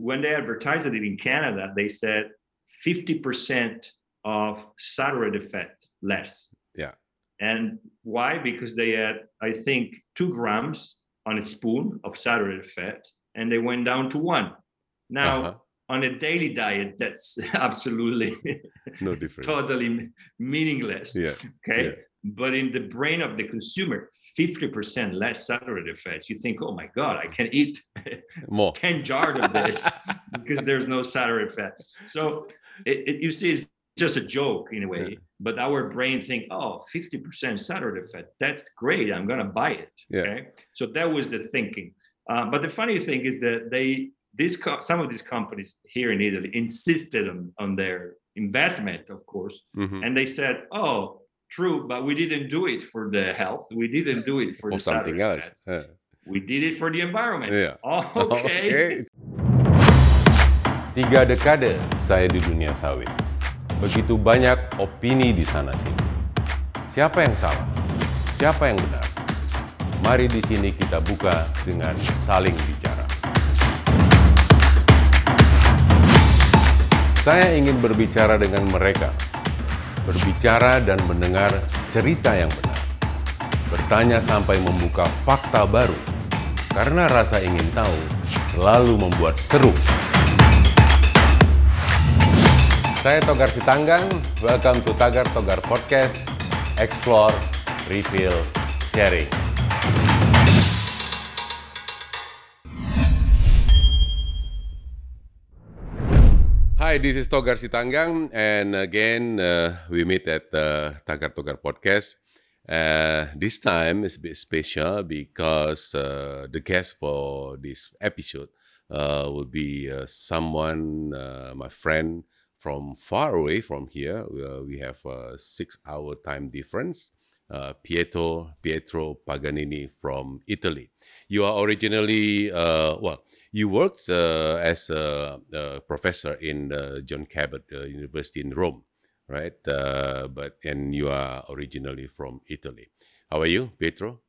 when they advertised it in Canada, they said 50% of saturated fat less. Yeah. And why? Because they had, I think, two grams on a spoon of saturated fat, and they went down to one. Now, uh-huh. on a daily diet, that's absolutely no different, totally meaningless. Yeah. Okay. Yeah. But in the brain of the consumer, 50% less saturated fats. You think, oh my God, I can eat more 10 jars of this because there's no saturated fat. So it, it, you see, it's just a joke in a way. Yeah. But our brain think, oh, 50% saturated fat. That's great. I'm gonna buy it. Yeah. Okay. So that was the thinking. Uh, but the funny thing is that they this co- some of these companies here in Italy insisted on, on their investment, of course, mm-hmm. and they said, "Oh, True, but we didn't do it for the health. We didn't do it for or the something else. Yeah. We did it for the environment. Yeah. Oh, okay. okay. Tiga dekade saya di dunia sawit. Begitu banyak opini di sana sini. Siapa yang salah? Siapa yang benar? Mari di sini kita buka dengan saling bicara. Saya ingin berbicara dengan mereka berbicara dan mendengar cerita yang benar, bertanya sampai membuka fakta baru, karena rasa ingin tahu selalu membuat seru. Saya Togar Sitanggang, welcome to Tagar Togar Podcast, Explore, Refill, Sharing. Hi, this is Togar Sitanggang, and again, uh, we meet at uh, Tagar Togar podcast. Uh, this time is a bit special because uh, the guest for this episode uh, will be uh, someone, my friend from far away from here. we have a six-hour time difference. Pietro Pietro Paganini from Italy. You are originally well you worked uh, as a, a, professor in uh, John Cabot uh, University in Rome, right? Uh, but and you are originally from Italy. How are you, Pietro?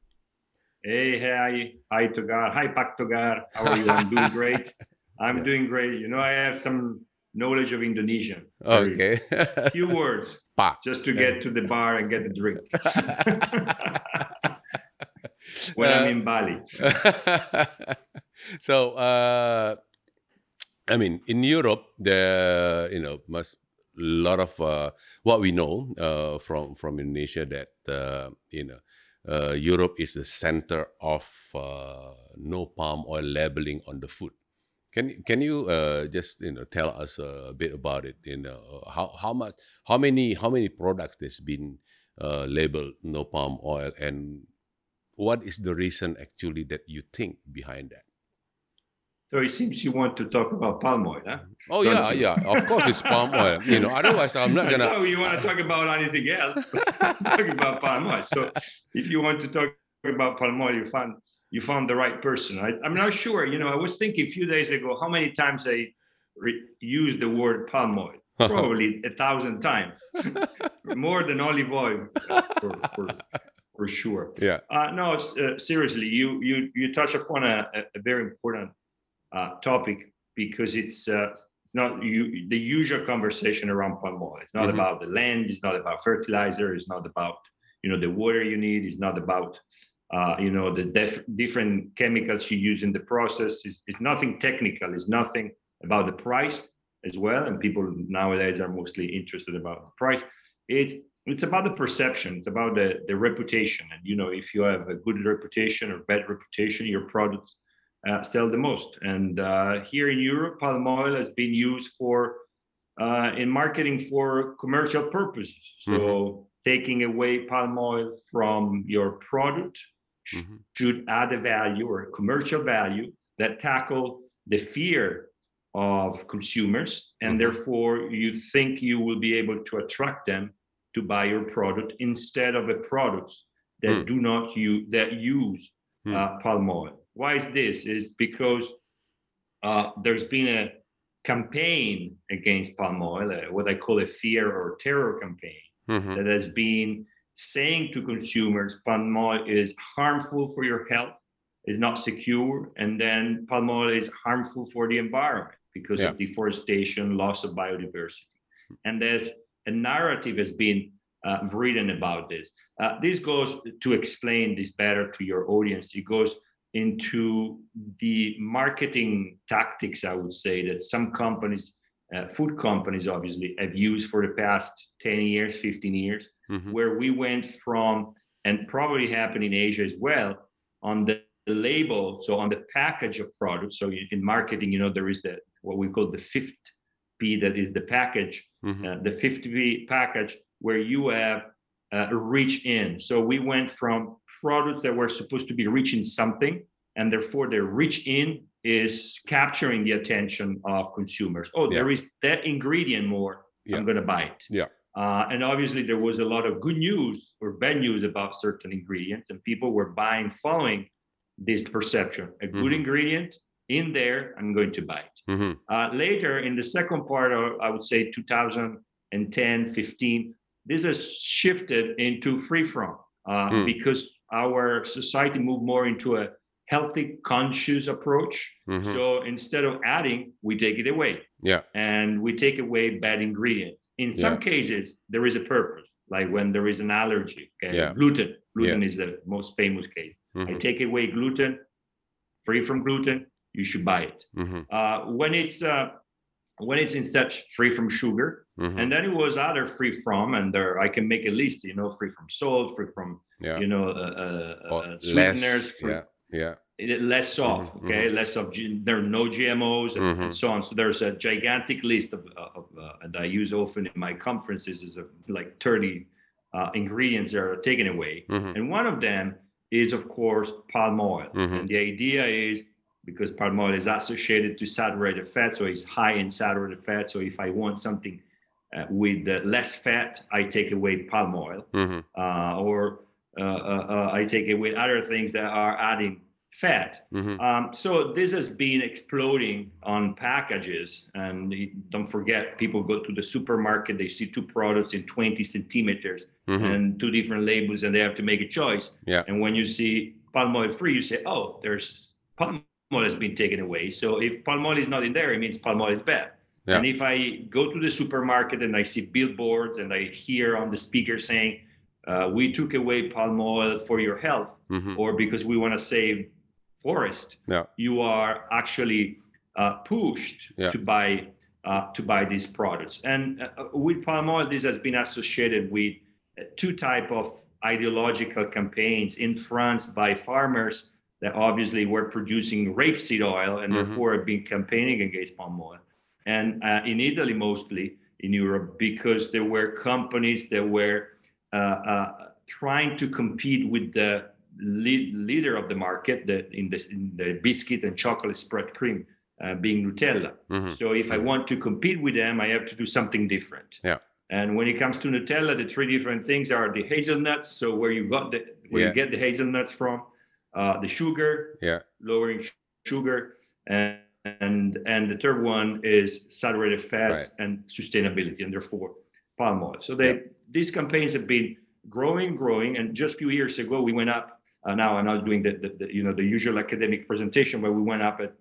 Hey, hi, hi, Togar. Hi, Pak Togar. How are you? I'm doing great. I'm yeah. doing great. You know, I have some knowledge of Indonesian. Okay. few words. Pak. Just to get to the bar and get the drink. when I'm in Bali. so uh, I mean, in Europe, there you know must a lot of uh, what we know uh, from from Indonesia that uh, you know uh, Europe is the center of uh, no palm oil labeling on the food. Can can you just you know tell us a bit about it? You know how how much how many how many products there's been labeled no palm oil and what is the reason actually that you think behind that? So it seems you want to talk about palm oil, huh? Oh Don't yeah, you? yeah. Of course, it's palm oil. You know, otherwise I'm not gonna. No, you want to talk about anything else? talk about palm oil. So if you want to talk about palm oil, you found you found the right person. I, am not sure. You know, I was thinking a few days ago how many times I re- used the word palm oil. Probably a thousand times, more than olive oil for, for, for sure. Yeah. Uh, no, uh, seriously, you you you touch upon a, a very important uh, topic because it's uh, not you, the usual conversation around palm oil. It's not mm-hmm. about the land. It's not about fertilizer. It's not about you know the water you need. It's not about uh, you know the def- different chemicals you use in the process. It's, it's nothing technical. It's nothing about the price as well. And people nowadays are mostly interested about the price. It's it's about the perception. It's about the the reputation. And you know if you have a good reputation or bad reputation, your product uh, sell the most. And uh, here in Europe, palm oil has been used for uh, in marketing for commercial purposes. So mm-hmm. taking away palm oil from your product mm-hmm. should add a value or a commercial value that tackle the fear of consumers, and mm-hmm. therefore you think you will be able to attract them to buy your product instead of a products that mm. do not use that use mm. uh, palm oil why is this? Is because uh, there's been a campaign against palm oil, uh, what I call a fear or terror campaign, mm-hmm. that has been saying to consumers palm oil is harmful for your health, is not secure, and then palm oil is harmful for the environment. because Yeah. of deforestation, loss of biodiversity. And there's a narrative has been uh, written about this. Uh, this goes to explain this better to your audience. It goes into the marketing tactics, I would say, that some companies, uh, food companies, obviously, have used for the past 10 years, 15 years, Mhm. where we went from, and probably happened in Asia as well, on the label, so on the package of products. So in in marketing, you know, there is the what we call the fifth P, that is the package, Mhm. uh, the 50P package where you have uh, reach in. So we went from products that were supposed to be reaching something, and therefore the reach in is capturing the attention of consumers. Oh, there is that ingredient more. Yeah. I'm going to buy it. Yeah. Uh, and obviously, there was a lot of good news or bad news about certain ingredients, and people were buying following this perception. A good Mhm. ingredient in there, I'm going to buy it. Mhm. Uh, later in the second part of, I would say 2010, 15, this has shifted into free from uh, Mm. because our society moved more into a healthy, conscious approach. Mhm. So instead of adding, we take it away Yeah. and we take away bad ingredients. In some Yeah. cases, there is a purpose, like when there is an allergy. Okay? Yeah. Gluten. Gluten is the most famous case. I Mhm. take away gluten, free from gluten, you should buy it Mhm. uh, when it's uh, when it's instead free from sugar Mhm. and then it was other free from and there i can make a list you know free from salt free from Yeah. you know uh, uh, uh, less. sweeteners free, Yeah. Yeah. less of Mhm, okay less of there are no gmos and, and so on so there's a gigantic list of, of uh, and i use often in my conferences is of like 30 uh, ingredients that are taken away Mhm. and one of them is, of course, palm oil. And the idea is because palm oil is associated to saturated fat, so it's high in saturated fat. So if I want something uh, with uh, less fat, I take away palm oil, Mhm. uh, or uh, uh, uh, I take away other things that are adding fat. Mhm. Um, so this has been exploding on packages, and don't forget, people go to the supermarket, they see two products in 20 centimeters Mhm. and two different labels, and they have to make a choice. Yeah. And when you see palm oil free, you say, "Oh, there's palm oil has been taken away." So if palm oil is not in there, it means palm oil is bad. Yeah. And if I go to the supermarket and I see billboards and I hear on the speaker saying, uh, "We took away palm oil for your health," Mhm. or because we want to save forest, Yeah. you are actually uh, pushed Yeah. to buy uh, to buy these products. And uh, with palm oil, this has been associated with two type of ideological campaigns in France by farmers that obviously were producing rapeseed oil and Mhm. therefore have been campaigning against palm oil. And uh, in Italy, mostly in Europe, because there were companies that were uh, uh, trying to compete with the lead, leader of the market, the, in, the, in the biscuit and chocolate spread cream, uh, being Nutella. Mhm. So if I want to compete with them, I have to do something different. Yeah. And when it comes to Nutella, the three different things are the hazelnuts. So where you got the where Yeah. you get the hazelnuts from, uh, the sugar, Yeah. lowering sh- sugar, and and and the third one is saturated fats and sustainability, and therefore palm oil. So they Yeah. these campaigns have been growing, growing, and just a few years ago we went up. Uh, now I'm not doing the, the, the you know the usual academic presentation, where we went up at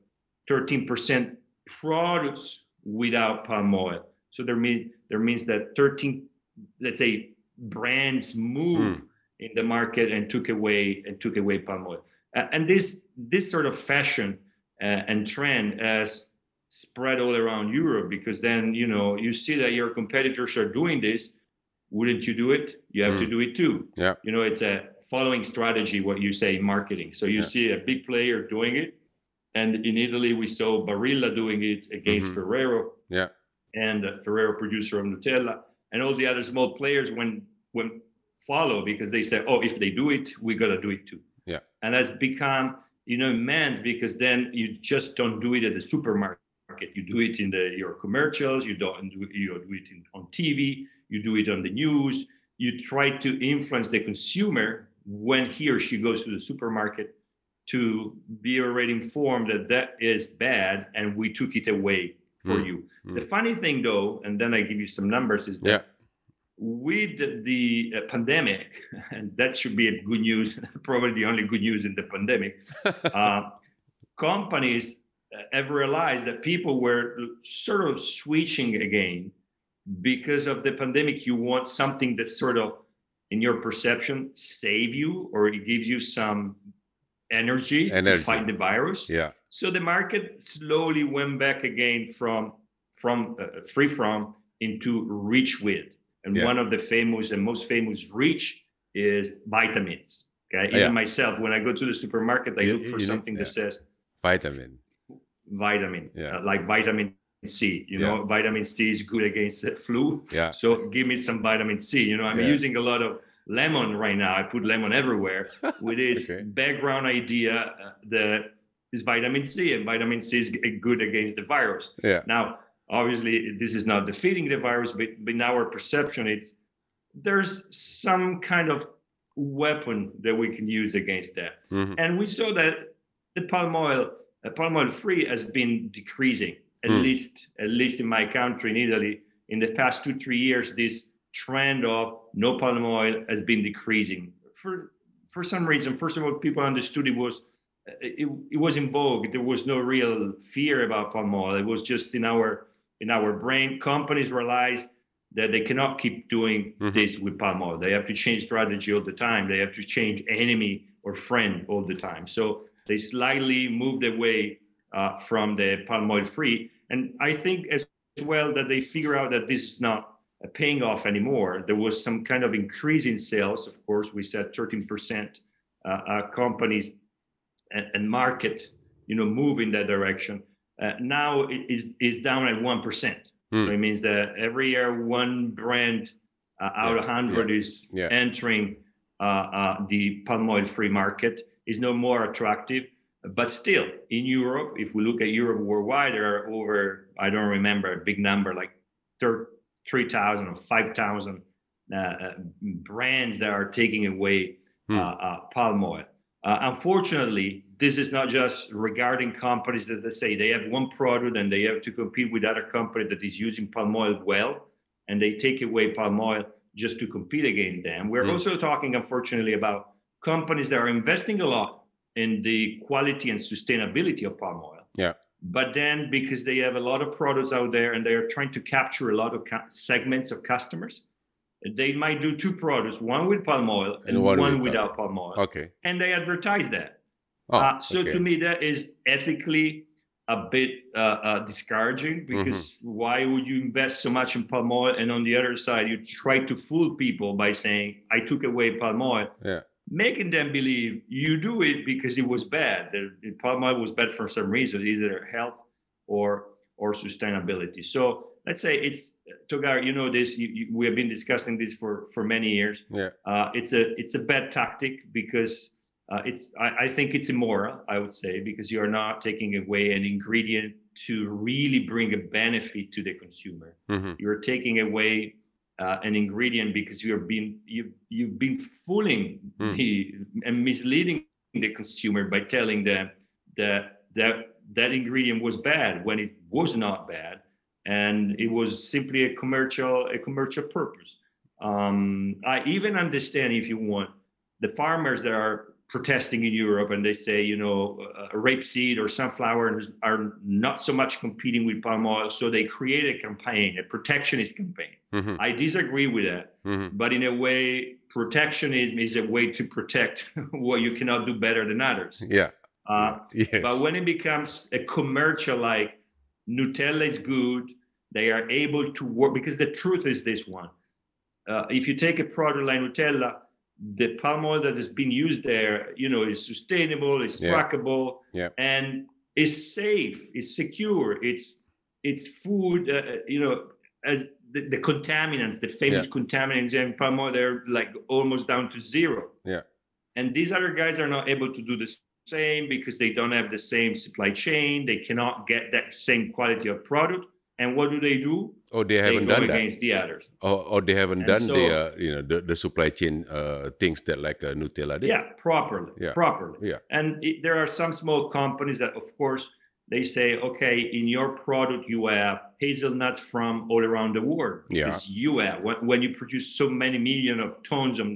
13% products without palm oil. So there mean there means that 13, let's say, brands moved in the market and took away and took away palm oil. Uh, and this this sort of fashion uh, and trend has spread all around Europe because then you know you see that your competitors are doing this. Wouldn't you do it? You have to Mm. do it too. Yeah. You know, it's a following strategy. What you say in marketing. So you Yeah. see a big player doing it, and in Italy we saw Barilla doing it against Mhm. Ferrero Yeah. and uh, Ferrero producer of Nutella, and all the other small players when when follow because they say, oh, if they do it, we gotta do it too. Yeah. And that's become you know immense because then you just don't do it at the supermarket. You do it in the your commercials. You don't do you do it in, on TV. You do it on the news. You try to influence the consumer when he or she goes to the supermarket to be already informed that that is bad and we took it away for Mm. you. Mm. The funny thing, though, and then I give you some numbers, is that Yeah. With the uh, pandemic, and that should be a good news, probably the only good news in the pandemic, uh, companies have realized that people were sort of switching again because of the pandemic. You want something that sort of, in your perception, save you or it gives you some energy, Energy. to fight the virus. Yeah. So the market slowly went back again from from uh, free from into rich with, and Yeah. one of the famous and most famous reach is vitamins. Okay, even Yeah. myself, when I go to the supermarket, I You- look for you something that says Vitamin. vitamin, Yeah. uh, like vitamin C. You know, vitamin C is good against the flu. Yeah. So give me some vitamin C. You know, I'm Yeah. using a lot of lemon right now. I put lemon everywhere with this Okay. background idea uh, that is vitamin C, and vitamin C is good against the virus. Yeah. Now, obviously, this is not defeating the virus, but, but in our perception, it's there's some kind of weapon that we can use against that. Mhm. And we saw that the palm oil, uh, palm oil free, has been decreasing. At Hmm. least, at least in my country, in Italy, in the past two three years, this trend of no palm oil has been decreasing for for some reason. First of all, people understood it was it, it was in vogue. There was no real fear about palm oil. It was just in our in our brain. Companies realized that they cannot keep doing Mhm. this with palm oil. They have to change strategy all the time. They have to change enemy or friend all the time. So they slightly moved away uh, from the palm oil free. And I think as well that they figure out that this is not paying off anymore. There was some kind of increase in sales. Of course, we said 13% uh, uh, companies and, and market, you know, move in that direction. Uh, now it is is down at one percent. Hmm. So it means that every year one brand uh, out of Yeah, hundred is yeah. entering uh, uh, the palm oil free market is no more attractive. But still, in Europe, if we look at Europe worldwide, there are over I don't remember a big number like 3,000 or 5,000 uh, uh, brands that are taking away Hmm. uh, uh, palm oil. Uh, unfortunately, this is not just regarding companies that they say they have one product and they have to compete with other company that is using palm oil well, and they take away palm oil just to compete against them. We're Hmm. also talking, unfortunately, about companies that are investing a lot in the quality and sustainability of palm oil. Yeah. But then, because they have a lot of products out there and they are trying to capture a lot of ca- segments of customers, they might do two products, one with palm oil and, And one without palm oil. Okay. And they advertise that. Oh, Uh, so okay. to me, that is ethically a bit uh, uh, discouraging Mm-hmm. because why would you invest so much in palm oil and on the other side you try to fool people by saying I took away palm oil, Yeah. making them believe you do it because it was bad. The, the palm oil was bad for some reason, either health or or sustainability. So let's say it's Togar. You know this. You, you, we have been discussing this for for many years. Yeah. Uh, it's a it's a bad tactic because uh, it's I, I think it's immoral. I would say because you are not taking away an ingredient to really bring a benefit to the consumer. Mhm. You're taking away uh, an ingredient because you're being you you've been fooling Mm. the and misleading the consumer by telling them that that that ingredient was bad when it was not bad and it was simply a commercial a commercial purpose um, i even understand if you want the farmers that are protesting in europe and they say you know a rapeseed or sunflower are not so much competing with palm oil so they create a campaign a protectionist campaign Mhm. i disagree with that Mhm. but in a way protectionism is a way to protect what you cannot do better than others Yeah. uh, Yes. but when it becomes a commercial like nutella is good they are able to work because the truth is this one uh, if you take a product like nutella the palm oil that has been used there you know is sustainable it's Yeah. trackable Yeah. and is safe it's secure it's it's food uh, you know as the, the contaminants the famous contaminants in palm oil they're like almost down to zero Yeah. and these other guys are not able to do the same because they don't have the same supply chain they cannot get that same quality of product and what do they do oh, they they haven't go done that. against the others Or, or they haven't And done the uh, you know the, the supply chain uh, things that like uh, Nutella did. yeah properly Yeah. properly Yeah. and it, there are some small companies that of course they say okay in your product you have hazelnuts from all around the world Yeah. you have when, when you produce so many million of tons of,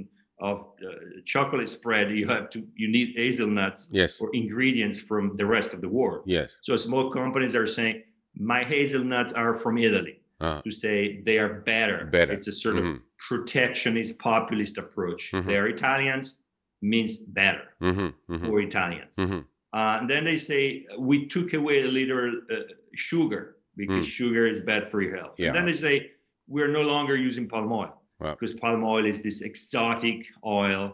of uh, chocolate spread, you have to you need hazelnuts Yes. or ingredients from the rest of the world. Yes. So small companies are saying my hazelnuts are from Italy Uh, to say they are better. Better. It's a sort of mhm, protectionist populist approach. Mhm. They are Italians means better mhm, mhm, for Italians. mhm, Uh, and then they say we took away a little uh, sugar because sugar is bad for your health. Mm. Yeah. And then they say we're no longer using palm oil Wow. because palm oil is this exotic oil,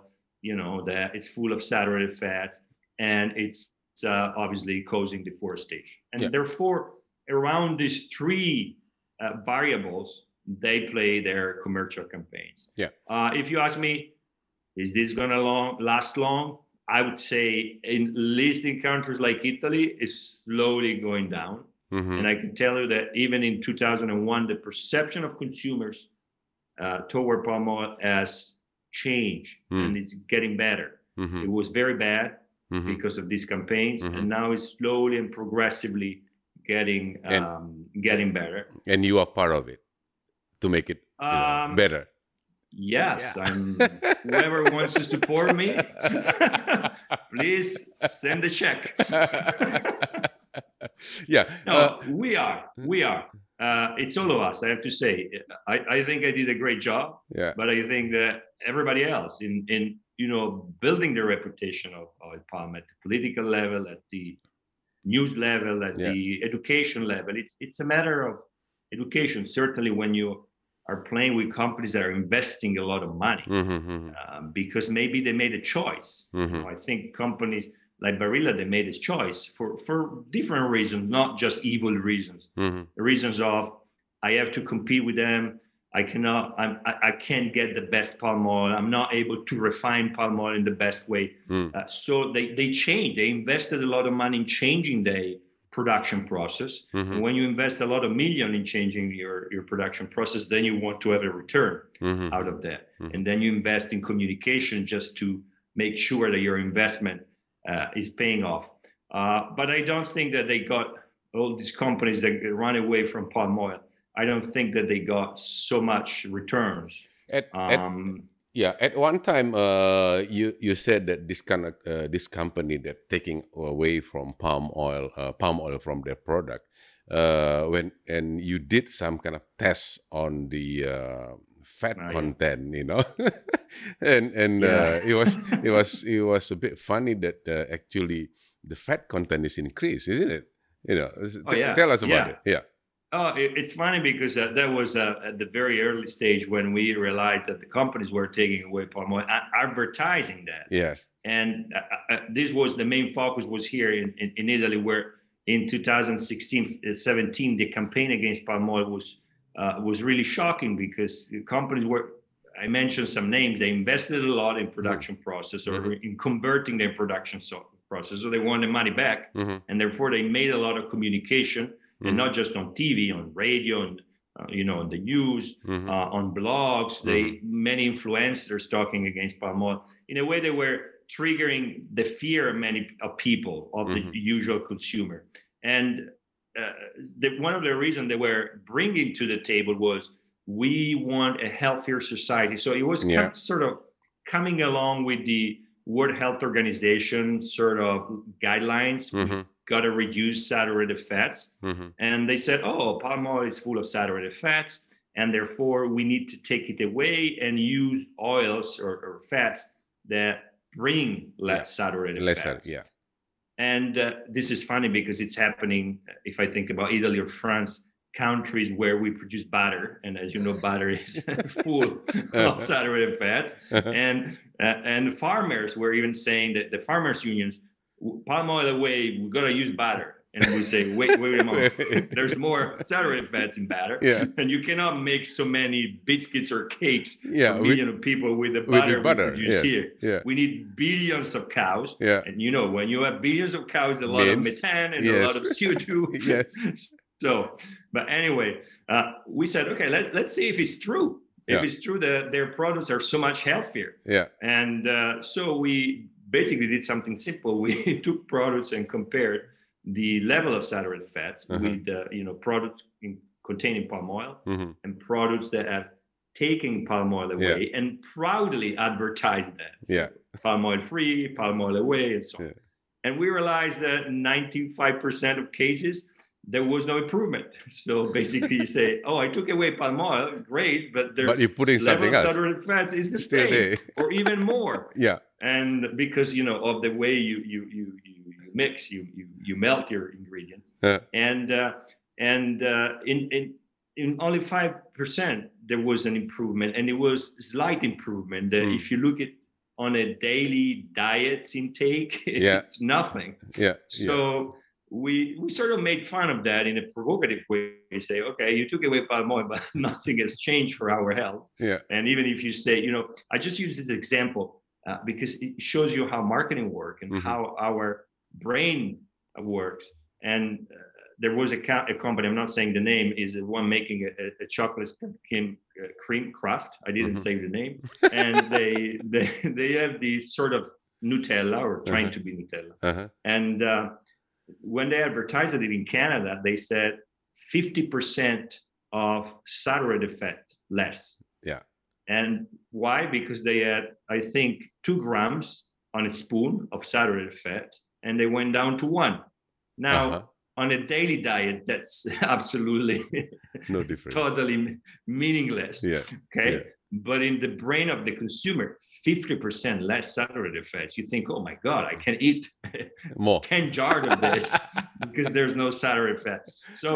you know, that it's full of saturated fats and it's uh, obviously causing deforestation. And Yeah. therefore, around these three uh, variables, they play their commercial campaigns. Yeah. Uh, if you ask me, is this going to long, last long? I would say, in, at least in countries like Italy, it's slowly going down. mhm. And I can tell you that even in 2001, the perception of consumers uh, toward palm oil has changed Mm. and it's getting better. Mhm, It was very bad mhm. because of these campaigns, Mhm. and now it's slowly and progressively getting And- um, getting better. And you are part of it to make it you know, Um, better. Yes, Yeah. I'm. Whoever wants to support me, please send a check. yeah. No, uh, we are. We are. Uh, it's all of us. I have to say. I, I think I did a great job, yeah. but I think that everybody else in in you know building the reputation of oil palm at the political level, at the news level, at Yeah. the education level. It's it's a matter of education. Certainly, when you are playing with companies that are investing a lot of money, Mhm, mhm, um, because maybe they made a choice. You mhm. know, I think companies like Barilla they made this choice for for different reasons, not just evil reasons. Mhm, reasons of I have to compete with them. I cannot. I'm, I I can't get the best palm oil. I'm not able to refine palm oil in the best way. Mm. Uh, so they they changed. They invested a lot of money in changing the production process. mhm, And when you invest a lot of million in changing your your production process, then you want to have a return mhm. out of that. Mhm. And then you invest in communication just to make sure that your investment uh, is paying off. Uh, but I don't think that they got all these companies that run away from palm oil. I don't think that they got so much returns. At, at Um, Yeah, at one time, uh, you you said that this kind of uh, this company that taking away from palm oil, uh, palm oil from their product, uh, when and you did some kind of tests on the uh, fat Oh, yeah. content, you know, and and uh, Yeah. it was it was it was a bit funny that uh, actually the fat content is increased, isn't it? You know, Oh, yeah. tell us about it. Yeah. Oh, it, it's funny because uh, that was uh, at the very early stage when we realized that the companies were taking away palm oil, advertising that. Yes. and uh, uh, this was the main focus was here in, in, in italy where in 2016 uh, 17 the campaign against palm oil was uh, was really shocking because the companies were i mentioned some names they invested a lot in production process or Mhm. in converting their production so, process so they wanted money back hmm and therefore they made a lot of communication and Mhm. not just on tv on radio and uh, you know on the news hmm uh, on blogs. They many influencers talking against palm oil. In a way, they were triggering the fear of many of people of the usual consumer. And uh, the, one of the reasons they were bringing to the table was we want a healthier society. So it was Yeah. kind of sort of coming along with the World Health Organization sort of guidelines. We hmm got to reduce saturated fats hmm and they said, "Oh, palm oil is full of saturated fats, and therefore we need to take it away and use oils or, or fats that bring less saturated Less fats." yeah. And uh, this is funny because it's happening. If I think about Italy or France, countries where we produce butter, and as you know, butter is full of saturated fats, and uh, and farmers were even saying that the farmers unions "W- palm oil away we gotta use butter and we say wait wait a moment there's more saturated fats in batter Yeah. and you cannot make so many biscuits or cakes Yeah, for with- million of people with the with butter, the butter. we produce Yes. here Yeah. we need billions of cows Yeah. and you know when you have billions of cows a lot of methane and a lot of co2 Yes. so but anyway uh, we said okay let, let's see if it's true if Yeah. it's true that their products are so much healthier Yeah. and uh, so we basically did something simple. We took products and compared the level of saturated fats Uh-huh. with uh, you know products in, containing palm oil hmm and products that have taking palm oil away and proudly advertised that. Yeah. Palm oil free, palm oil away, and so on. Yeah. And we realized that 95% of cases, there was no improvement. So basically, you say, "Oh, I took away palm oil, great, but there's But you're putting level something of else. saturated fats is the Still same, there. or even more." Yeah. And because you know of the way you you you you, you mix, you, you you melt your ingredients, Yeah. and uh, and uh, in in in only five percent there was an improvement, and it was slight improvement. Mm. If you look at on a daily diet intake, Yeah. it's nothing. Yeah. So yeah. we we sort of made fun of that in a provocative way. We say, okay, you took away palm oil, but nothing has changed for our health. Yeah. And even if you say, you know, I just use this example uh, because it shows you how marketing work and Mhm. how our brain works. And uh, there was a, co- a company, I'm not saying the name, is the one making a, a, a chocolate cream, uh, cream craft. I didn't Mhm. say the name. And they, they, they have this sort of Nutella or trying Uh-huh. to be Nutella. Uh-huh. And uh, when they advertised it in Canada, they said 50% of saturated fat less. Yeah. And why? Because they had, I think, two grams on a spoon of saturated fat, and they went down to one. Now, Uh-huh. on a daily diet, that's absolutely No difference. totally meaningless. Yeah. Okay. yeah. But in the brain of the consumer, 50% less saturated fats. You think, oh my God, I can eat More. 10 jars of this because there's no saturated fat. So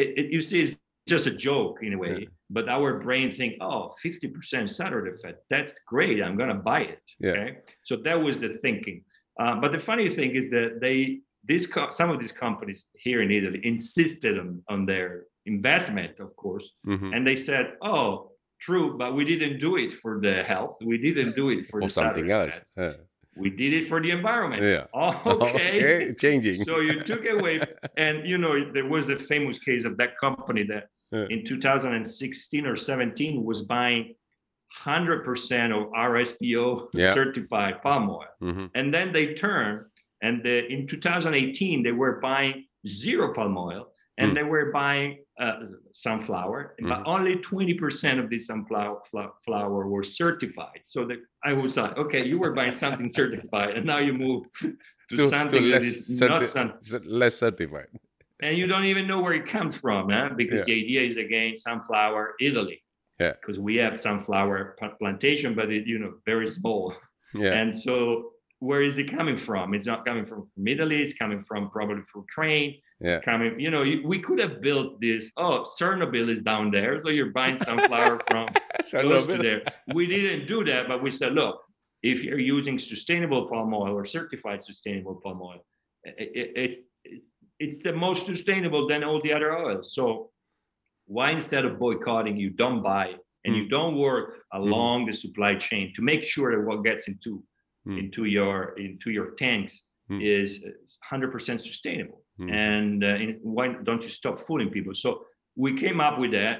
it, it, you see, it's just a joke in a way, Yeah. but our brain think, oh, 50% saturated fat. That's great. I'm going to buy it. Yeah. Okay. So that was the thinking. Uh, but the funny thing is that they, this co- some of these companies here in Italy insisted on, on their investment, of course, Mhm. and they said, oh, true, but we didn't do it for the health. We didn't do it for something else. fat. We did it for the environment. yeah. Oh, okay. Changing. so you took away, and you know, there was a famous case of that company that Yeah. in 2016 or 17 was buying 100% of RSPO Yeah. certified palm oil. Mhm. And then they turned, and the, in 2018, they were buying zero palm oil and Hmm. they were buying uh, sunflower, but Mhm. only 20% of the sunflower flour were certified. So that I was like, okay, you were buying something certified, and now you move to, To- something to that is not sun, less certified. and you don't even know where it comes from, huh? because Yeah. the idea is again sunflower Italy. Yeah. Because we have sunflower pl- plantation, but it, you know, very small. Yeah. And so where is it coming from? It's not coming from, from Italy. It's coming from probably from Ukraine. Yeah. It's coming, you know, we could have built this. Oh, Chernobyl is down there. So you're buying sunflower from close to there. We didn't do that, but we said, look, if you're using sustainable palm oil or certified sustainable palm oil, i- i- it's, it's, it's the most sustainable than all the other oils. So why instead of boycotting, you don't buy and you don't work along the supply chain to make sure that what gets into Mm. into your into your tanks Mm. is 100% sustainable Mm. and uh, why don't you stop fooling people so we came up with that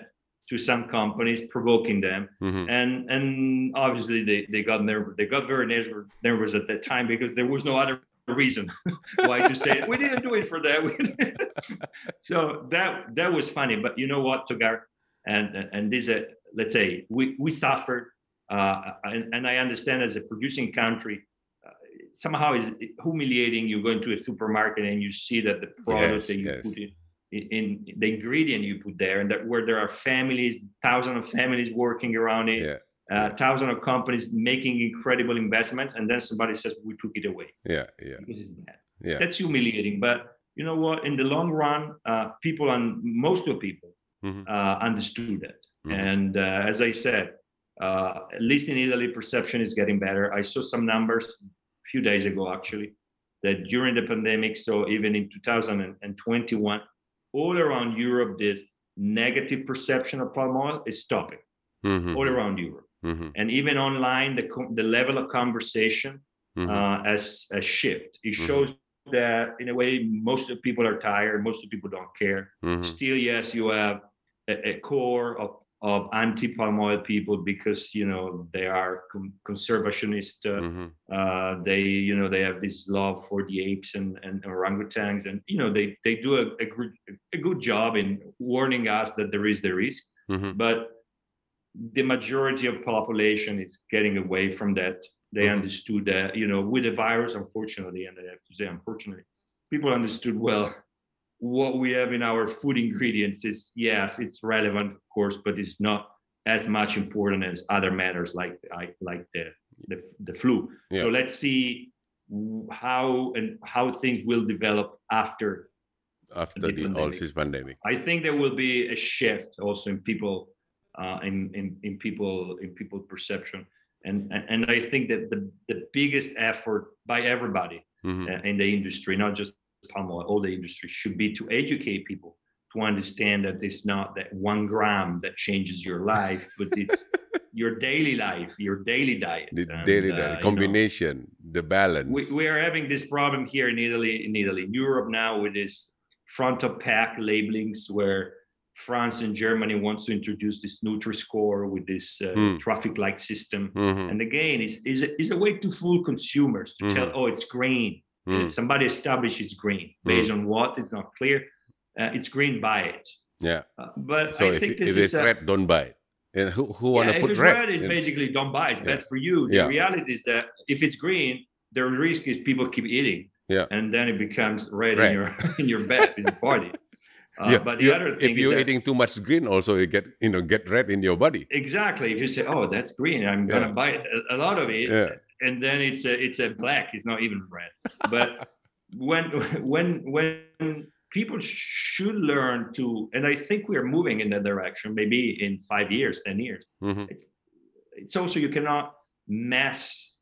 to some companies provoking them Mhm. and and obviously they, they got nervous they got very nervous, nervous at that time because there was no other reason why to say we didn't do it for that so that that was funny but you know what togar and and this uh, let's say we we suffered uh, and, and i understand as a producing country somehow is humiliating you go into a supermarket and you see that the product Yes, that you yes. put in in the ingredient you put there and that where there are families thousands of families working around it Yeah. uh, thousands of companies making incredible investments and then somebody says we took it away Yeah. Yeah. because it's bad Yeah. that's humiliating but you know what in the long run uh, people and most of people Mhm. uh, understood that Mhm. and uh, as i said uh, at least in italy perception is getting better i saw some numbers few days ago actually that during the pandemic so even in 2021 all around europe this negative perception of palm oil is stopping Mhm. all around europe Mhm. and even online the, the level of conversation Mhm. uh, as a shift. It Mhm. shows that in a way most of the people are tired, most of the people don't care. Mhm. Still, yes, you have a, a core of, of anti-palm oil people because you know they are con- conservationist. Uh, Mhm. uh, they you know they have this love for the apes and, and orangutans, and you know they they do a, a, good, a good job in warning us that there is the risk. Mhm. But the majority of population is getting away from that. They Mhm. understood that, you know, with the virus, unfortunately, and I have to say, unfortunately, people understood well what we have in our food ingredients is yes, it's relevant, of course, but it's not as much important as other matters like I like the the, the flu. Yeah. So let's see how and how things will develop after after the the all this pandemic. I think there will be a shift also in people, uh, in, in in people in people perception, and and, and I think that the the biggest effort by everybody Mhm. uh, in the industry, not just palm oil, all the industry, should be to educate people to understand that it's not that one gram that changes your life, but it's your daily life, your daily diet. The And, daily uh, diet, you know, combination, the balance. we, we are having this problem here in Italy, in Italy, in Europe now with this front of pack labelings where France and Germany wants to introduce this Nutri-Score with this uh, Hmm. traffic light system. Mhm. And again, is is a, is a way to fool consumers to tell, Mhm. oh, it's green. Mm. Somebody establishes green based on what? It's not clear. Uh, it's green, buy it. Yeah. Uh, but So I if, think if this it's is a, red, don't buy it. And who, who yeah, want to if put it's red? red, it's basically don't buy. It's Yeah. bad for you. The Yeah. reality is that if it's green, the risk is people keep eating. Yeah. And then it becomes red, Red. in your in your bed in your body. Uh, yeah, but the you- other thing if you're eating too much green, also you get you know get red in your body. exactly if you say, "Oh, that's green," I'm gonna buy a, a lot of it, Yeah. And then it's a it's a black. It's not even red. But when when when people should learn to, and I think we are moving in that direction. Maybe in five years, ten years. Mhm. it's also you cannot mass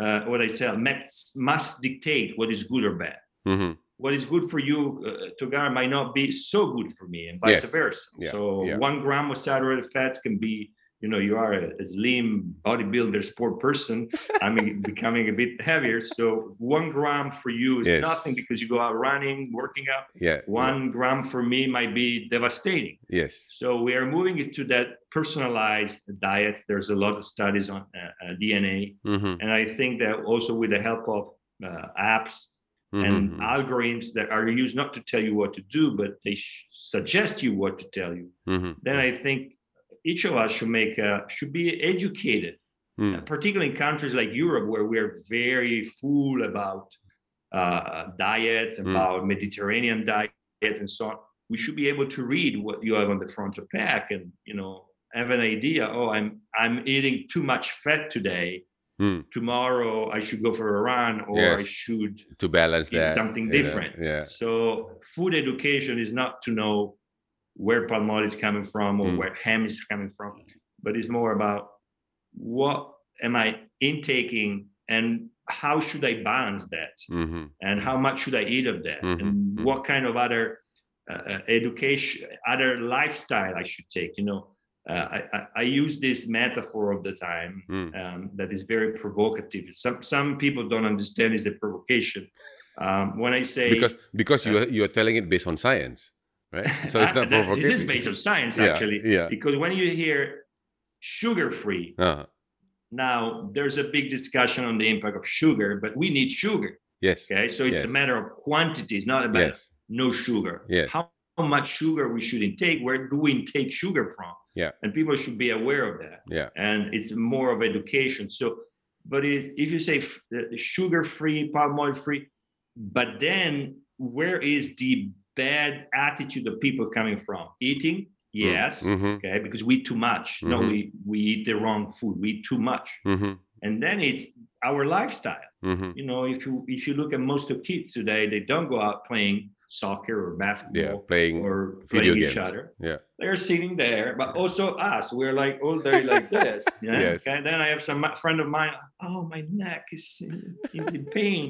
uh, what I say mass, mass dictate what is good or bad. Mhm. What is good for you, uh, Togar, might not be so good for me, and vice Yes. versa. Yeah, So yeah. one gram of saturated fats can be, you know, you are a, slim bodybuilder sport person. I'm becoming a bit heavier, so one gram for you is Yes. nothing because you go out running, working out. Yeah. One gram for me might be devastating. Yes. So we are moving it to that personalized diets. There's a lot of studies on uh, uh, DNA, Mhm. and I think that also with the help of uh, apps and Mhm. algorithms that are used not to tell you what to do, but they sh- suggest you what to tell you. Mhm. Then I think each of us should make uh, should be educated, Mm. particularly in countries like Europe where we're very full about uh, diets, Mm. about Mediterranean diet, and so on. We should be able to read what you have on the front of pack, and you know have an idea. Oh, I'm I'm eating too much fat today. Mm. Tomorrow I should go for a run, or I should To balance eat that. something different. Yeah. So food education is not to know where palm oil is coming from or Mm. where ham is coming from, but it's more about what am I intaking and how should I balance that Mhm. and how much should I eat of that Mhm, and mhm. what kind of other uh, uh, education, other lifestyle I should take. You know, uh, I, I, I use this metaphor of the time Mm. um, that is very provocative. Some some people don't understand is a provocation. Um, when I say Because because you are you are telling it based on science, right? So it's not Uh, that- provocative. This is based on science, actually. yeah. Because when you hear sugar free, Uh-huh. now there's a big discussion on the impact of sugar, but we need sugar. Yes. Okay. So it's Yes. a matter of quantity, it's not about Yes. no sugar. Yes. How, much sugar we should intake, where do we intake sugar from? Yeah. And people should be aware of that. Yeah. And it's more of education. So, but if, if you say sugar free, palm oil free, but then where is the bad attitude of people coming from? Eating, yes, Mhm. okay, because we eat too much. No, Mhm. we we eat the wrong food. We eat too much, Mhm. and then it's our lifestyle. Mhm. You know, if you if you look at most of kids today, they don't go out playing soccer or Yeah. basketball Playing or video playing games. each other. Yeah. They're sitting there, but also us. We're like all day like this. Yeah? Yes. Okay. Then I have some friend of mine. Oh, my neck is in, is in pain,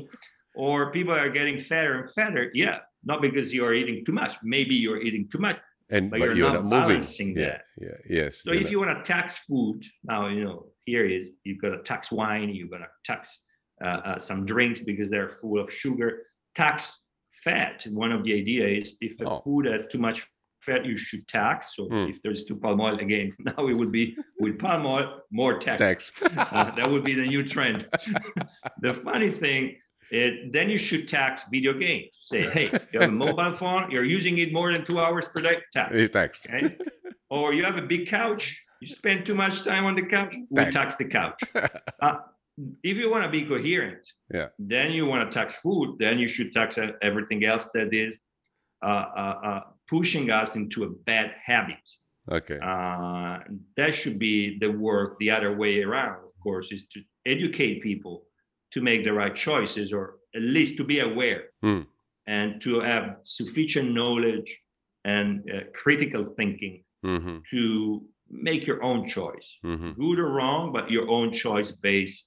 or people are getting fatter and fatter. Yeah, not because you are eating too much. Maybe you're eating too much. And But but, you're you're not not, moving. balancing yeah. that. Yeah. Yes. So if not- you want to tax food, now you know here is you've got to tax wine, you're gonna tax uh, uh, some drinks because they're full of sugar. Tax fat. One of the idea is if the Oh. food has too much fat, you should tax. So Hmm. if there's too palm oil again, now it would be with palm oil more tax. tax. Uh, that would be the new trend. the funny thing is then you should tax video games. Say, hey, you have a mobile phone, you're using it more than two hours per day, tax. Tax. Okay? or you have a big couch, You spend too much time on the couch, we Tax. tax the couch. Uh, if you want to be coherent, Yeah. then you want to tax food, then you should tax everything else that is uh, uh, uh, pushing us into a bad habit. okay. Uh, that should be the work the other way around, of course, is to educate people to make the right choices or at least to be aware Hmm. and to have sufficient knowledge and uh, critical thinking hmm to make your own choice hmm good or wrong but your own choice based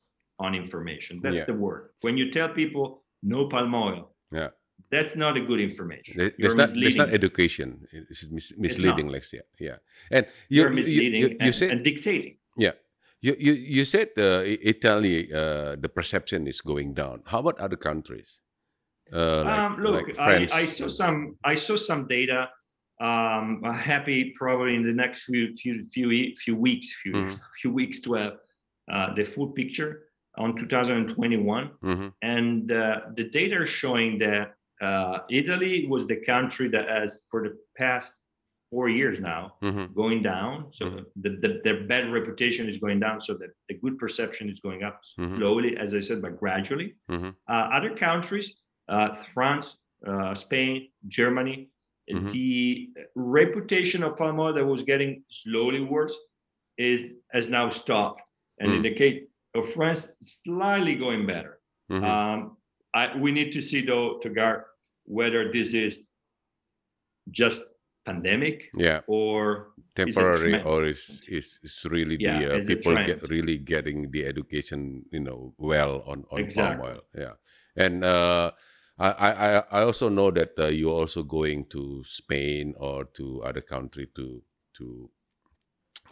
on information that's Yeah. the word when you tell people no palm oil Yeah. that's not a good information You're There's not, not education. It's mis- misleading, like yeah, yeah. And you, you're you, misleading you, you and, said and dictating you, you, you said uh, Italy, uh, the perception is going down. How about other countries? Uh, like, um, look, like I. I saw some. I saw some data. Um, I'm happy probably in the next few few few few weeks, few Mhm. few weeks to have uh, the full picture on 2021, Mhm, and uh, the data are showing that uh, Italy was the country that has, for the past four years now, mhm, going down. So Mhm. the, the their bad reputation is going down. So that the good perception is going up Mhm. slowly, as I said, but gradually. Mhm. Uh, other countries, uh, France, uh, Spain, Germany, Mhm. the reputation of palm oil that was getting slowly worse is has now stopped. And in Mm. the case of France, slightly going better. Um, I, we need to see though, Togar, whether this is just pandemic yeah, or temporary trend. or is is, is really Yeah, the uh, people get really getting the education, you know, well on on Exactly. palm oil. Yeah, and uh, I, I I- also know that uh, you're also going to Spain or to other country to to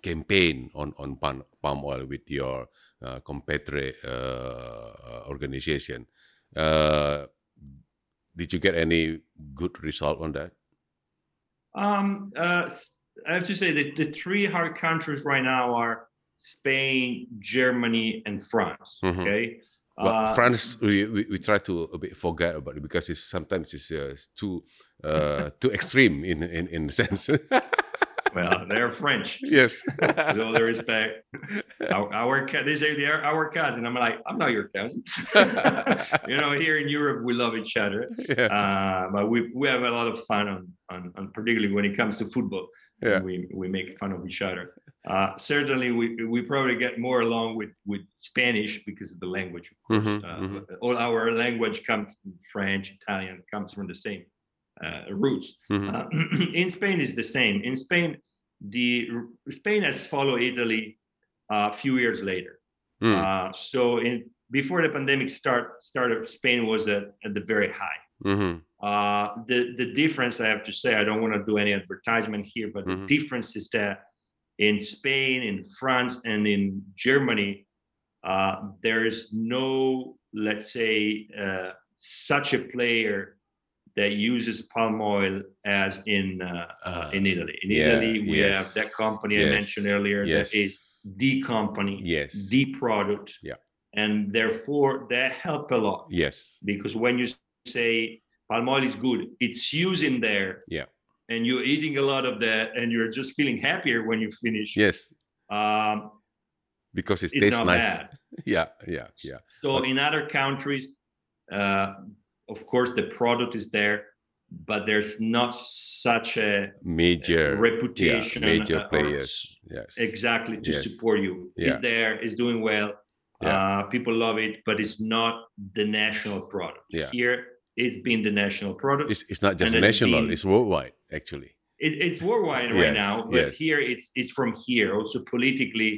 campaign on on palm, palm oil with your uh, competitor uh, organization. Uh, did you get any good result on that? Um, uh, I have to say that the three hard countries right now are Spain, Germany, and France. Mhm. Okay. Well, Uh, France, we, we, we try to a bit forget about it because it's sometimes it's, uh, it's too uh, too extreme in in in a sense. Well, they're French. yes. With all due respect, our, our they say they're our cousin. I'm like, I'm not your cousin. you know, here in Europe, we love each other, yeah. uh, but we we have a lot of fun on, on, on particularly when it comes to football. Yeah. we we make fun of each other. Uh, certainly, we we probably get more along with with Spanish because of the language. Of course, Mhm, uh, mhm. all our language comes from French, Italian, comes from the same uh, roots. Mhm. Uh, in Spain, is the same. In Spain, the Spain has followed Italy a few years later. Mm. Uh, so in before the pandemic start started, Spain was at, at the very high. Mhm. Uh, the the difference, I have to say, I don't want to do any advertisement here, but Mhm. the difference is that in Spain, in France, and in Germany, uh, there is no, let's say, uh, such a player that uses palm oil as in uh, Uh, in Italy. In yeah, Italy, we yes, have that company I mentioned earlier yes. that is the company, Yes. the product, Yeah. and therefore that help a lot Yes. because when you say palm oil is good, it's used in there. Yeah. And you're eating a lot of that, and you're just feeling happier when you finish. Yes. Um, Because it it's tastes nice. bad. Yeah. Yeah. Yeah. So Okay. in other countries, uh, of course, the product is there, but there's not such a Major. reputation. Yeah. Major players. Yes. exactly to Yes. support you. Yeah. It's there, it's doing well. Yeah. Uh, people love it, but it's not the national product. Yeah. Here, it's been the national product. It's, it's not just And it's national. been- It's worldwide actually. It, it's worldwide Yes, right now, but yes. here it's it's from here. Also politically,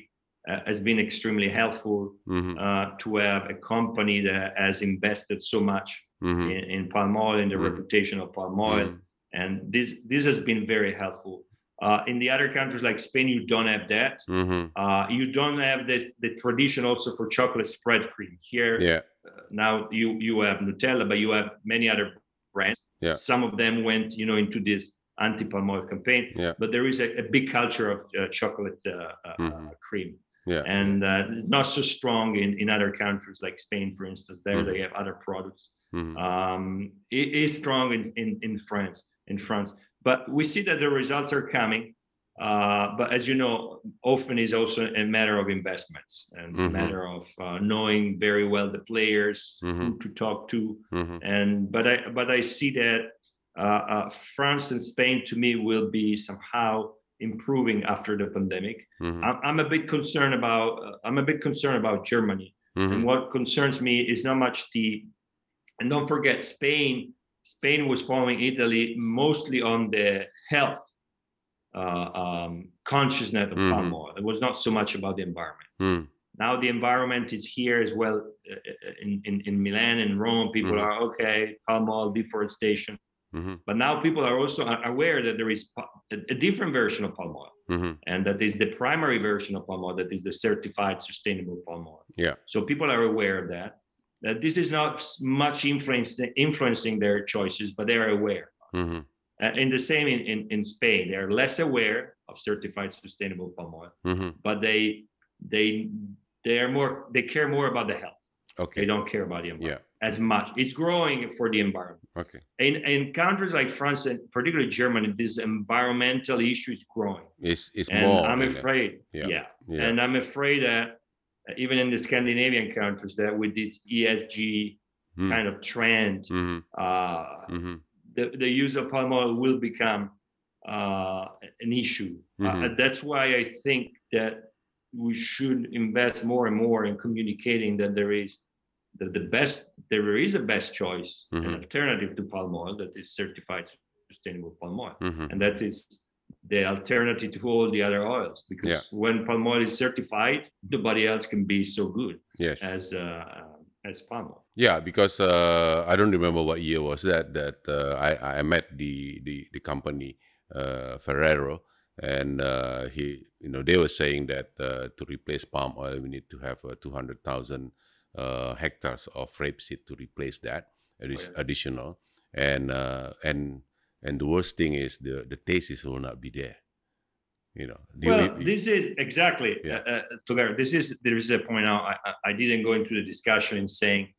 uh, has been extremely helpful Mhm. uh, to have a company that has invested so much Mhm. in, in palm oil and the Mhm. reputation of palm oil, Mhm. and this this has been very helpful. Uh, in the other countries like Spain, you don't have that. Mhm. Uh, you don't have the, the tradition also for chocolate spread cream. Here, Yeah. uh, now you you have Nutella, but you have many other brands. Yeah. Some of them went, you know, into this anti-palm oil campaign. Yeah. But there is a, a big culture of uh, chocolate uh, uh, Mhm. cream, Yeah. and uh, not so strong in, in other countries like Spain, for instance. There Mhm. they have other products. Mhm. Um, it is strong in, in, in France. In France, but we see that the results are coming. Uh, but as you know, often is also a matter of investments and a Mhm. matter of uh, knowing very well the players, who Mhm. to talk to, hmm and but I but I see that uh, uh, France and Spain to me will be somehow improving after the pandemic. hmm I'm, I'm a bit concerned about uh, I'm a bit concerned about Germany, hmm and what concerns me is not much the and don't forget Spain. Spain was following Italy mostly on the health uh, um, consciousness of palm Mhm. oil. It was not so much about the environment. Mm. Now the environment is here as well uh, in, in, in Milan and Rome. People Mhm. are okay, palm oil, deforestation. hmm But now people are also aware that there is a, a different version of palm oil, hmm and that is the primary version of palm oil, that is the certified sustainable palm oil. Yeah. So people are aware of that. That this is not much influence, influencing their choices, but they are aware. hmm Uh, and the same in, in, in Spain, they are less aware of certified sustainable palm oil, hmm but they they they are more they care more about the health. Okay. They don't care about the environment Yeah. as much. It's growing for the environment. Okay. In in countries like France and particularly Germany, this environmental issue is growing. It's it's And more. I'm afraid, Yeah. yeah. Yeah. And I'm afraid that even in the Scandinavian countries, that with this ESG Mm. kind of trend, hmm uh, hmm the, the use of palm oil will become uh, an issue. Uh, Mhm. that's why I think that we should invest more and more in communicating that there is that the best there is a best choice, an Mhm. alternative to palm oil that is certified sustainable palm oil, hmm and that is the alternative to all the other oils. Because Yeah. when palm oil is certified, nobody else can be so good Yes. as uh, as palm oil. Yeah, because uh, I don't remember what year was that that uh, I I met the the the company uh, Ferrero, and uh, he you know they were saying that uh, to replace palm oil we need to have uh, two hundred thousand uh, hectares of rapeseed to replace that addi- yeah. additional, and uh, and and the worst thing is the the taste will not be there. You know. Do you- well, you- this is exactly Yeah. uh, uh, Togar, This is there is a point out. I, I- didn't go into the discussion in saying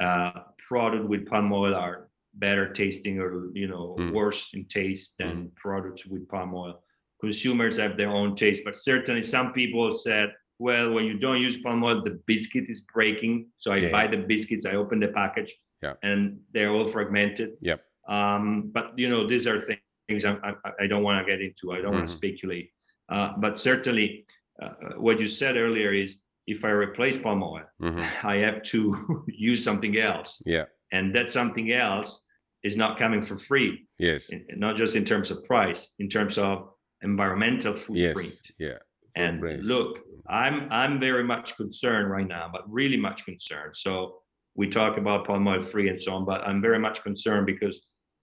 uh, product with palm oil are better tasting or you know Mm. worse in taste than products with palm oil. Consumers have their own taste, but certainly some people said, well, when you don't use palm oil, the biscuit is breaking. So I Yeah, buy the biscuits, I open the package, Yeah. and they're all fragmented. Yep. Um, but you know, these are thi- things I, I, I don't want to get into. I don't want Mhm. to speculate. Uh, but certainly, uh, what you said earlier is if I replace palm oil, Mhm. I have to use something else, Yeah. and that something else is not coming for free. Yes. in- not just in terms of price, in terms of environmental footprint. Yes. Yeah. And Footprints. look, I'm I'm very much concerned right now, but really much concerned. So we talk about palm oil free and so on, but I'm very much concerned because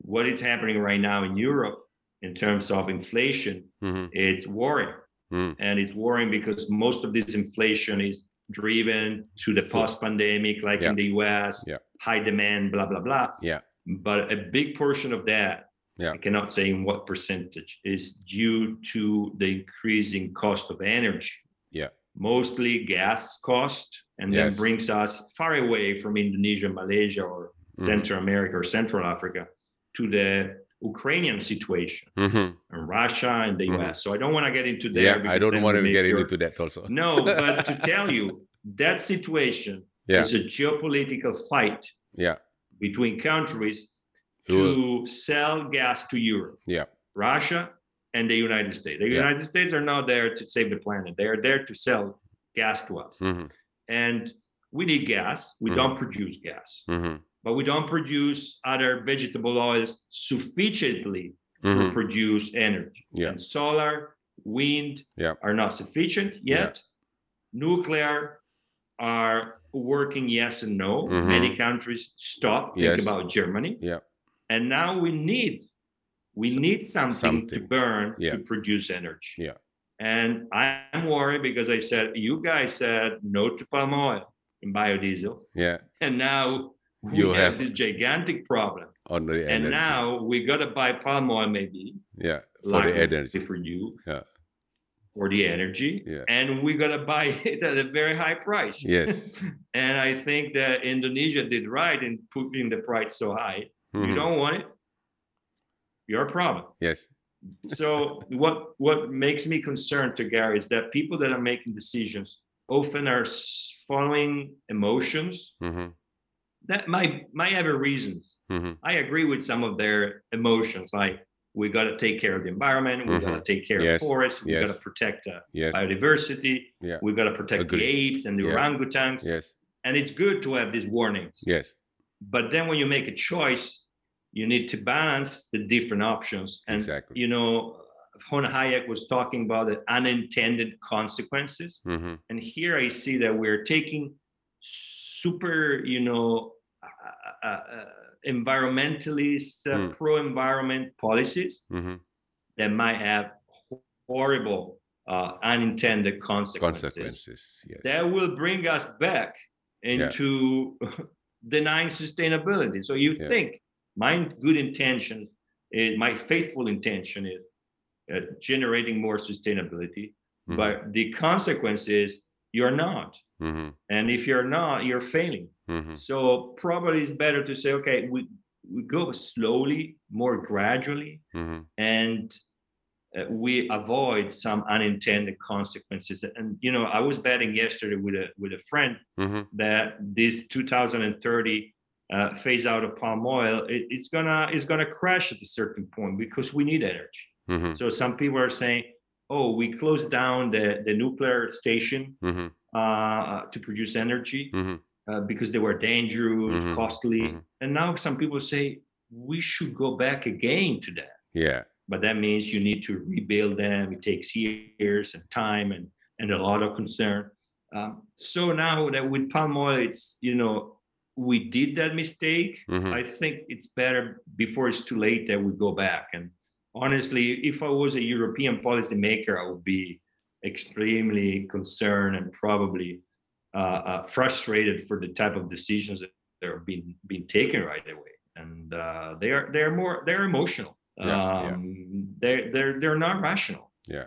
what is happening right now in Europe in terms of inflation, Mhm. it's worrying. Mm. And it's worrying because most of this inflation is driven to the post-pandemic, like Yeah. in the US, Yeah. high demand, blah, blah, blah. Yeah. But a big portion of that Yeah. I cannot say in what percentage is due to the increasing cost of energy. Yeah. Mostly gas cost, and Yes. brings us far away from Indonesia, Malaysia, or Mhm. Central America or Central Africa to the Ukrainian situation Mhm. and Russia and the Mhm. US. So I don't want to get into there. Yeah, I don't want to get your- into that also. No, but to tell you that situation Yeah. is a geopolitical fight Yeah. between countries to sell gas to Europe. Yeah. Russia and the United States. The Yeah. United States are not there to save the planet. They are there to sell gas to us. Mhm. And we need gas. We Mhm. don't produce gas, Mhm. But we don't produce other vegetable oils sufficiently to Mhm. produce energy. Yeah. And solar, wind Yeah. are not sufficient yet. Nuclear are working yes and no. Mhm. Many countries stop. Yes. Think about Germany. Yeah. And now we need we So- need something, to burn Yeah. to produce energy. Yeah. And I'm worried because I said you guys said no to palm oil and biodiesel, Yeah. and now we You have, have- this gigantic problem. On the And energy. now we gotta buy palm oil maybe yeah. For the energy. for you Yeah. for the energy Yeah. and we gotta buy it at a very high price Yes. and i think that indonesia did right in putting the price so high you Mhm. don't want it your problem Yes. so what what makes me concerned to Gary is that people that are making decisions often are following emotions mm-hmm. That might might have a reasons. Mm-hmm. I agree with some of their emotions, like we got to take care of the environment, we got to take care Yes, of forests, we got to protect uh, Yes. biodiversity, Yeah. we got to protect Agree. the apes and the Yeah. orangutans, Yes. and it's good to have these warnings. Yes. But then when you make a choice, you need to balance the different options. And Exactly. you know, von Hayek was talking about the unintended consequences. Mm-hmm. And here I see that we're taking super, you know, uh, uh, uh, environmentalist, uh, Mm. pro-environment policies Mm-hmm. that might have horrible uh, unintended consequences. Consequences. Yes. That will bring us back into denying sustainability. So you Yeah. think my good intention, is, my faithful intention is uh, generating more sustainability, Mhm. but the consequence is you're not. Mm-hmm. And if you're not, you're failing. Mm-hmm. So probably it's better to say, okay, we, we go slowly, more gradually, Mm-hmm. and uh, we avoid some unintended consequences. And you know, I was betting yesterday with a with a friend Mm-hmm. that this 2030 uh, phase out of palm oil, it, it's gonna it's gonna crash at a certain point because we need energy. Mm-hmm. So some people are saying, oh, we closed down the the nuclear station Mm-hmm. Uh, to produce energy Mm-hmm. uh, because they were dangerous, Mhm, costly. mhm. And now some people say we should go back again to that. Yeah. But that means you need to rebuild them. It takes years and time and, and a lot of concern. Um, so now that with palm oil, it's, you know, we did that mistake. Mm-hmm. I think it's better before it's too late that we go back. And honestly, if I was a European policymaker, I would be extremely concerned and probably uh, uh, frustrated for the type of decisions that are being being taken right away. And uh, they are they're more they're emotional. Yeah, yeah. um, They're they're they're not rational. Yeah.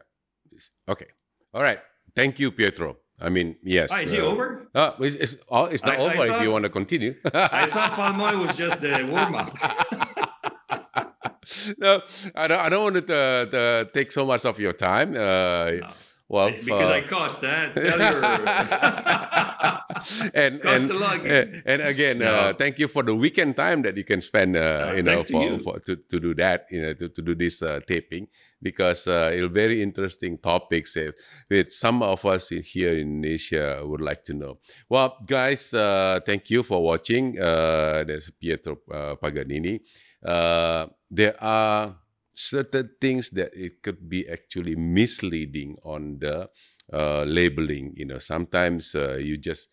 Okay. All right. Thank you, Pietro. I mean, yes. Ah, is it uh, over? Uh, it's, it's, all- it's not I- I over if you want to continue. I thought palm oil was just the warm up. no, I don't. I don't want to, uh, to take so much of your time. Uh, well, because uh, I cost that. And Cost and, and and again, uh, thank you for the weekend time that you can spend. Uh, Uh, you know, thanks to for, you. for to, to do that. You know, to, to do this uh, taping because uh, it's very interesting topics uh, that some of us in, here in Asia would like to know. Well, guys, uh, thank you for watching. Uh, there's Pietro uh, Paganini. Uh, there are certain things that it could be actually misleading on the uh, labeling. You know, sometimes uh, you just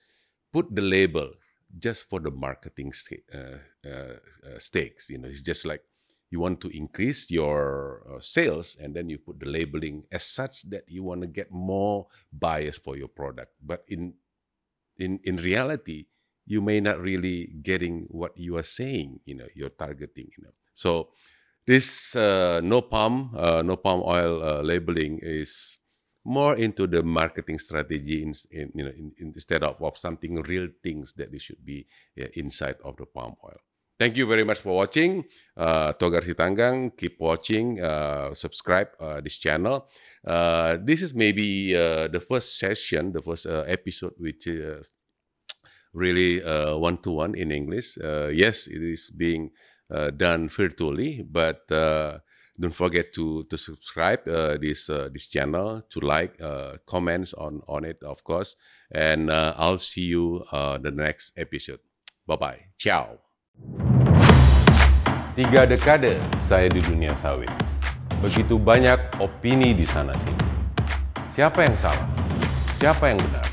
put the label just for the marketing sta- uh, uh, uh, stakes. You know, it's just like you want to increase your uh, sales and then you put the labeling as such that you want to get more buyers for your product. But in in in reality, you may not really getting what you are saying. You know, you're targeting. You know, so this uh, no palm uh, no palm oil uh, labeling is more into the marketing strategy in, in you know in, in- instead of, of something real things that they should be uh, inside of the palm oil. Thank you very much for watching. Uh, togar sitanggang keep watching uh, subscribe uh, this channel. Uh, this is maybe the first session the first episode which is really one-to-one in english. Yes it is being done virtually but uh, don't forget to to subscribe uh, this uh, this channel to like uh, comments on on it of course and uh, i'll see you uh, the next episode bye bye ciao Tiga dekade saya di dunia sawit. Begitu banyak opini di sana sini. Siapa yang salah? Siapa yang benar?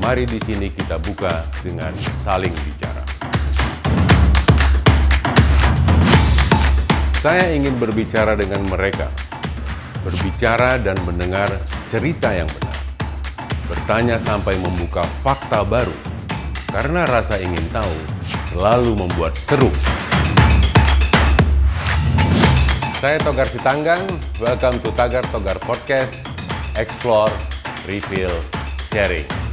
Mari di sini kita buka dengan saling bicara. Saya ingin berbicara dengan mereka, berbicara dan mendengar cerita yang benar, bertanya sampai membuka fakta baru, karena rasa ingin tahu selalu membuat seru. Saya Togar Sitanggang, welcome to Tagar Togar Podcast, Explore, Reveal, Sharing.